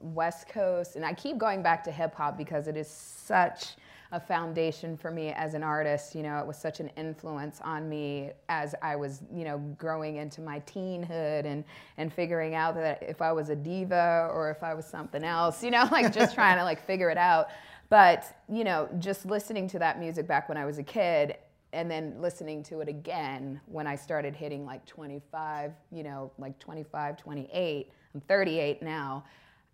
West Coast, and I keep going back to hip hop because it is such a foundation for me as an artist. You know, it was such an influence on me as I was, you know, growing into my teenhood and and figuring out that if I was a diva or if I was something else, you know, [LAUGHS] like just trying to like figure it out. But, you know, just listening to that music back when I was a kid and then listening to it again when I started hitting like 25, you know, like 25, 28. I'm 38 now.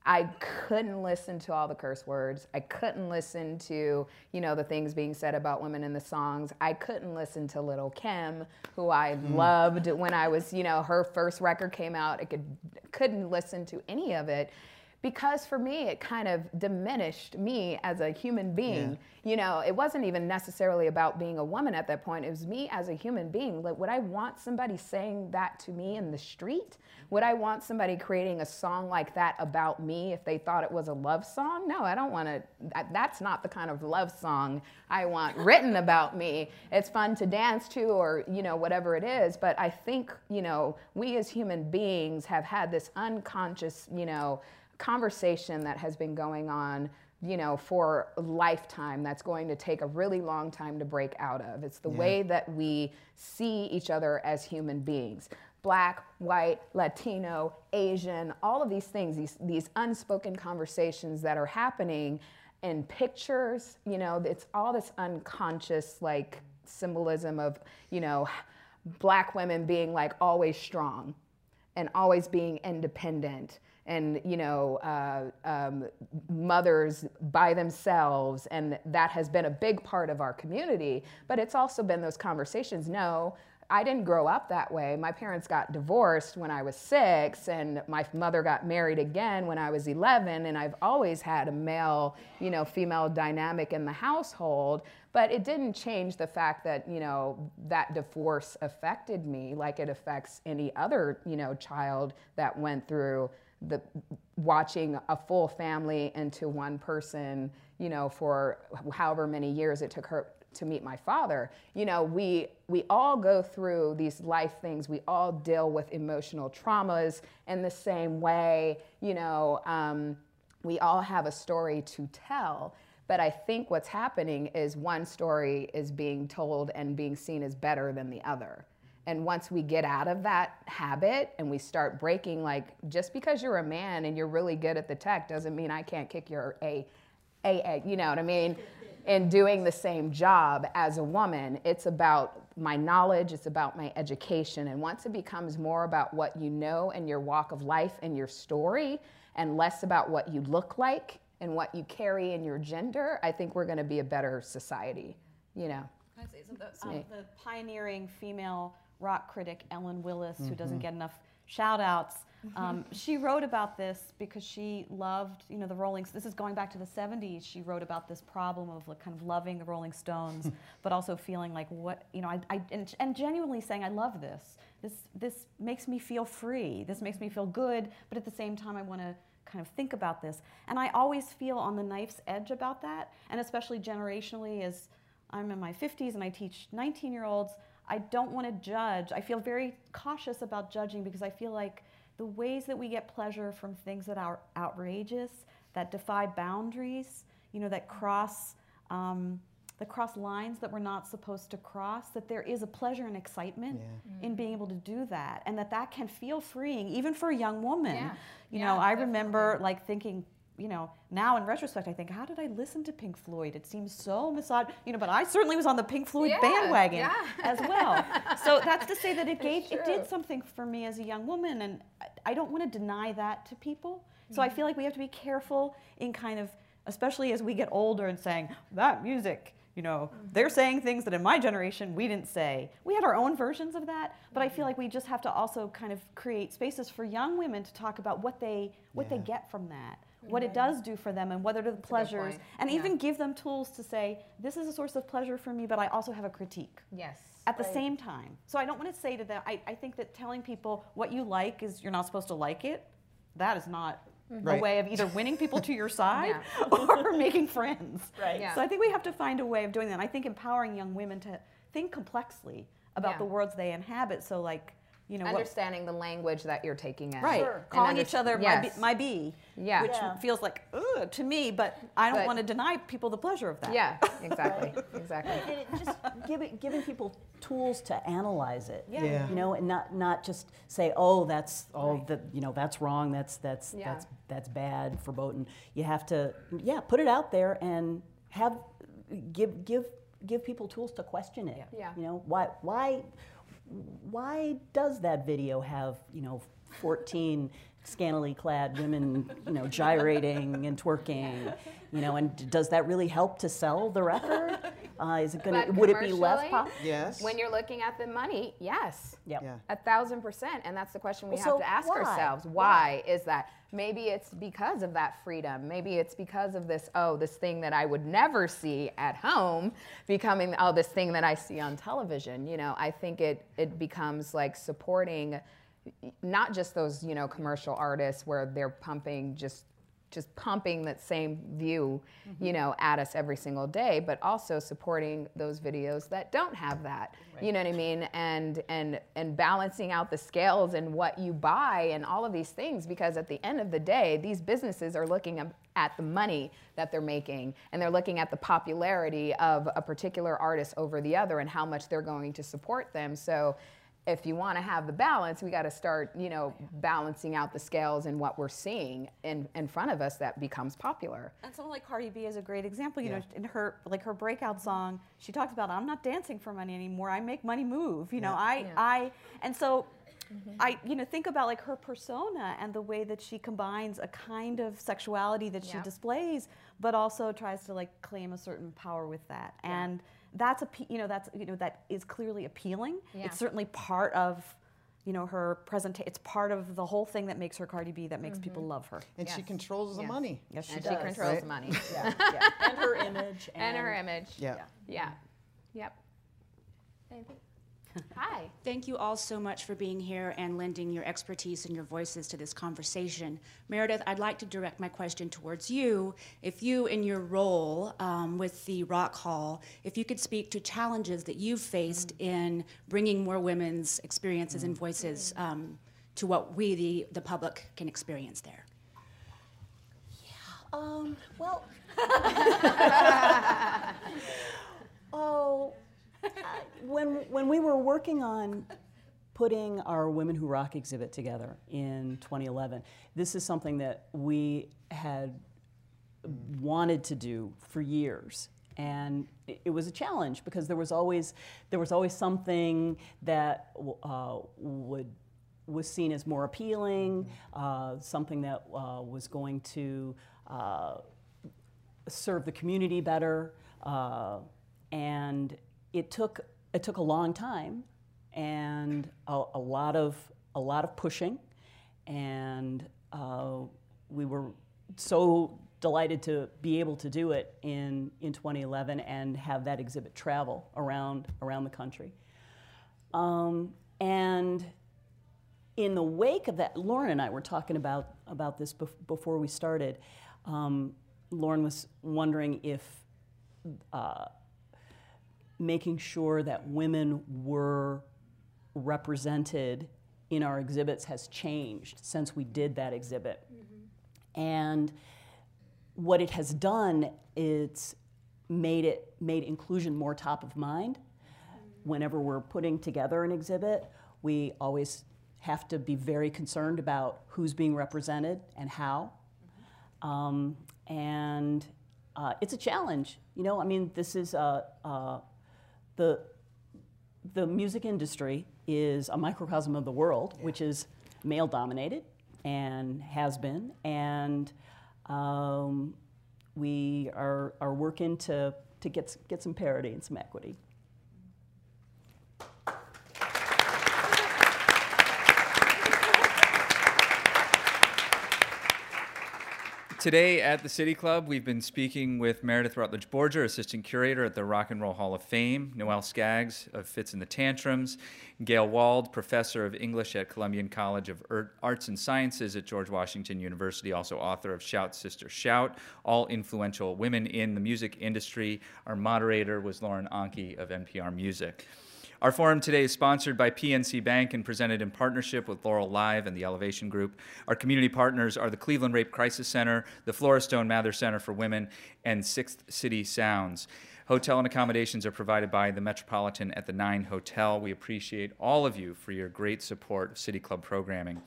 I couldn't listen to all the curse words. I couldn't listen to, you know, the things being said about women in the songs. I couldn't listen to Lil' Kim, who I hmm. loved when I was, you know, her first record came out. I could couldn't listen to any of it because for me it kind of diminished me as a human being. You know it wasn't even necessarily about being a woman at that point. It was me as a human being. Like would i want somebody saying that to me in the street? Would i want somebody creating a song like that about me if they thought it was a love song? No i don't want to that, that's not the kind of love song i want written about me. It's fun to dance to or you know whatever it is but i think you know we as human beings have had this unconscious you know conversation that has been going on you know for a lifetime that's going to take a really long time to break out of. It's the way that we see each other as human beings. Black white latino asian all of these things these, these unspoken conversations that are happening in pictures you know it's all this unconscious like symbolism of you know black women being like always strong and always being independent and you know uh, um, mothers by themselves and that has been a big part of our community. But it's also been those conversations. No i didn't grow up that way. My parents got divorced when i was six and my mother got married again when i was 11 and i've always had a male you know female dynamic in the household. But it didn't change the fact that you know that divorce affected me like it affects any other you know child that went through the watching a full family into one person you know for however many years it took her to meet my father you know we we all go through these life things we all deal with emotional traumas in the same way you know um, we all have a story to tell but I think what's happening is one story is being told and being seen as better than the other. And once we get out of that habit and we start breaking, like, just because you're a man and you're really good at the tech doesn't mean I can't kick your A, A, A you know what I mean? In doing the same job as a woman, it's about my knowledge, it's about my education. And once it becomes more about what you know and your walk of life and your story, and less about what you look like and what you carry in your gender, I think we're going to be a better society. You know. Can I say something? Um, the pioneering female rock critic Ellen Willis, who doesn't get enough shout outs, um, she wrote about this because she loved, you know, the Rolling. Stones. This is going back to the '70s. She wrote about this problem of like kind of loving the Rolling Stones, [LAUGHS] but also feeling like what, you know, I, I and, and genuinely saying I love this. This this makes me feel free. This makes me feel good, but at the same time I want to kind of think about this. And I always feel on the knife's edge about that, and especially generationally as I'm in my 50s and I teach 19 year olds. I don't want to judge. I feel very cautious about judging because I feel like the ways that we get pleasure from things that are outrageous, that defy boundaries, you know, that cross, um, that cross lines that we're not supposed to cross, that there is a pleasure and excitement in being able to do that, and that that can feel freeing, even for a young woman. Yeah. You Yeah, know, I remember like thinking, you know, now in retrospect, I think, how did I listen to Pink Floyd? It seems so misog, you know, but I certainly was on the Pink Floyd Yeah, bandwagon yeah. as well. so that's to say that it [LAUGHS] gave, it did something for me as a young woman, and I- I don't want to deny that to people. So I mm-hmm. feel like we have to be careful in kind of especially as we get older and saying that music you know mm-hmm. they're saying things that in my generation we didn't say we had our own versions of that but i feel mm-hmm. like we just have to also kind of create spaces for young women to talk about what they what they get from that what it does do for them and what are the pleasures and Yeah. even give them tools to say this is a source of pleasure for me but i also have a critique Yes. at the same time. So I don't want to say to them, I, I think that telling people what you like is you're not supposed to like it, that is not Right. a way of either winning people to your [LAUGHS] side or [LAUGHS] making friends. Right. Yeah. So I think we have to find a way of doing that. And I think empowering young women to think complexly about Yeah. the worlds they inhabit. So like, you know, what, Understanding the language that you're taking in. right, Sure. calling And each other my, yes. be, my bee, Yeah. which Yeah. feels like ugh to me, but I don't But- want to deny people the pleasure of that. Yeah, [LAUGHS] exactly. Exactly. and it just giving, giving people tools to analyze it. Yeah. Yeah. You know, and not not just say, oh, that's oh, that you know, that's wrong. That's that's Yeah. that's that's bad, verboten. You have to, yeah, put it out there and have give give give people tools to question it. Yeah. You know, why why why does that video have you know 14 scantily clad women you know gyrating and twerking you know and does that really help to sell the record [LAUGHS] uh, is it going to But would it be less commercially, pop Yes. When you're looking at the money, yes. Yep. Yeah. A thousand percent. And that's the question we Well, have so to ask why? ourselves. Why is that? Maybe it's because of that freedom. Maybe it's because of this, oh, this thing that I would never see at home becoming, oh, this thing that I see on television. You know, I think it, it becomes like supporting not just those, you know, commercial artists where they're pumping just just pumping that same view, mm-hmm. you know, at us every single day, but also supporting those videos that don't have that. You know what I mean? And and and balancing out the scales and what you buy and all of these things because at the end of the day, these businesses are looking at- at the money that they're making and they're looking at the popularity of a particular artist over the other and how much they're going to support them. So if you want to have the balance, we got to start, you know, balancing out the scales and what we're seeing in, in front of us that becomes popular. And someone like Cardi B is a great example. You know, in her like her breakout song, she talks about I'm not dancing for money anymore. I make money move. You know, I I and so mm-hmm. I you know think about like her persona and the way that she combines a kind of sexuality that she displays, but also tries to like claim a certain power with that. And that's a you know that's you know that is clearly appealing. Yeah. It's certainly part of you know her presentation. It's part of the whole thing that makes her Cardi B that makes people mm-hmm. love her. And she controls the Yes. money. Yes, she and she does. controls right? money. yeah, yeah. [LAUGHS] and her image and her image. Yeah. Yeah. Yep. Anything? Hi. Thank you all so much for being here and lending your expertise and your voices to this conversation. Meredith, I'd like to direct my question towards you. If you, in your role um, with the Rock Hall, if you could speak to challenges that you've faced in bringing more women's experiences and voices um, to what we, the, the public, can experience there. Um, well, [LAUGHS] [LAUGHS] oh, uh, [LAUGHS] when when we were working on putting our Women Who Rock exhibit together in 2011, this is something that we had wanted to do for years. And it, it was a challenge because there was always there was always something that uh, would was seen as more appealing, uh, something that uh, was going to uh, serve the community better, uh, and it took it took a long time and a, a lot of a lot of pushing, and uh, we were so delighted to be able to do it in in 2011 and have that exhibit travel around around the country. Um, and in the wake of that, Lauren and I were talking about about this bef- before we started. Um, Lauren was wondering if uh, making sure that women were represented in our exhibits has changed since we did that exhibit. And what it has done is made it made inclusion more top of mind. Whenever we're putting together an exhibit, we always have to be very concerned about who's being represented and how. Um, and uh, it's a challenge. You know, I mean, this is uh, uh, the the music industry is a microcosm of the world, which is male dominated and has been. And um, we are, are working to, to get, get some parity and some equity. Today at the City Club, we've been speaking with Meredith Rutledge Borger, Assistant Curator at the Rock and Roll Hall of Fame, Noelle Skaggs of Fitz and the Tantrums, Gayle Wald, Professor of English at Columbian College of Arts and Sciences at George Washington University, also author of Shout Sister Shout, all influential women in the music industry. Our moderator was Lauren Onkey of NPR Music. Our forum today is sponsored by PNC Bank and presented in partnership with Laurel Live and the Elevation Group. Our community partners are the Cleveland Rape Crisis Center, the Flora Stone Mather Center for Women, and Sixth City Sounds. Hotel and accommodations are provided by the Metropolitan at the Nine Hotel. We appreciate all of you for your great support of City Club programming.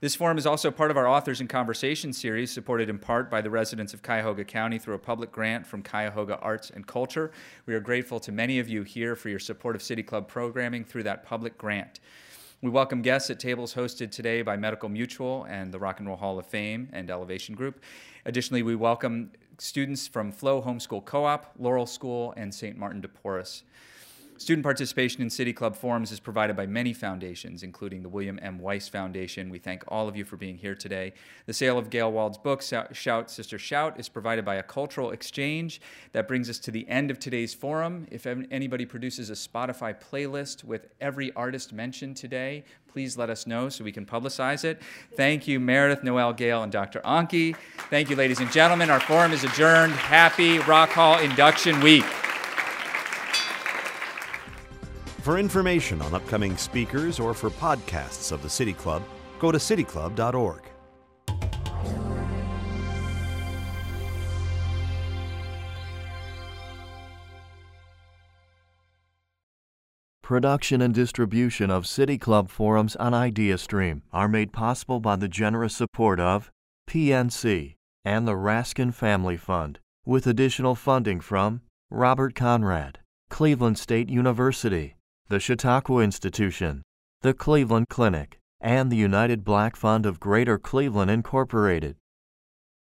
This forum is also part of our Authors in Conversation series, supported in part by the residents of Cuyahoga County through a public grant from Cuyahoga Arts and Culture. We are grateful to many of you here for your support of City Club programming through that public grant. We welcome guests at tables hosted today by Medical Mutual and the Rock and Roll Hall of Fame and Elevation Group. Additionally, we welcome students from Flow Homeschool Co-op, Laurel School, and St. Martin de Porres. Student participation in City Club forums is provided by many foundations, including the William M. Weiss Foundation. We thank all of you for being here today. The sale of Gayle Wald's book, Shout, Sister Shout, is provided by a cultural exchange. That brings us to the end of today's forum. If anybody produces a Spotify playlist with every artist mentioned today, please let us know so we can publicize it. Thank you, Meredith, Noelle, Gail, and Dr. Onkey. Thank you, ladies and gentlemen. Our forum is adjourned. Happy Rock Hall Induction Week. For information on upcoming speakers or for podcasts of the City Club, go to cityclub.org. Production and distribution of City Club forums on IdeaStream are made possible by the generous support of PNC and the Raskin Family Fund, with additional funding from Robert Conrad, Cleveland State University, the Chautauqua Institution, the Cleveland Clinic, and the United Black Fund of Greater Cleveland Incorporated.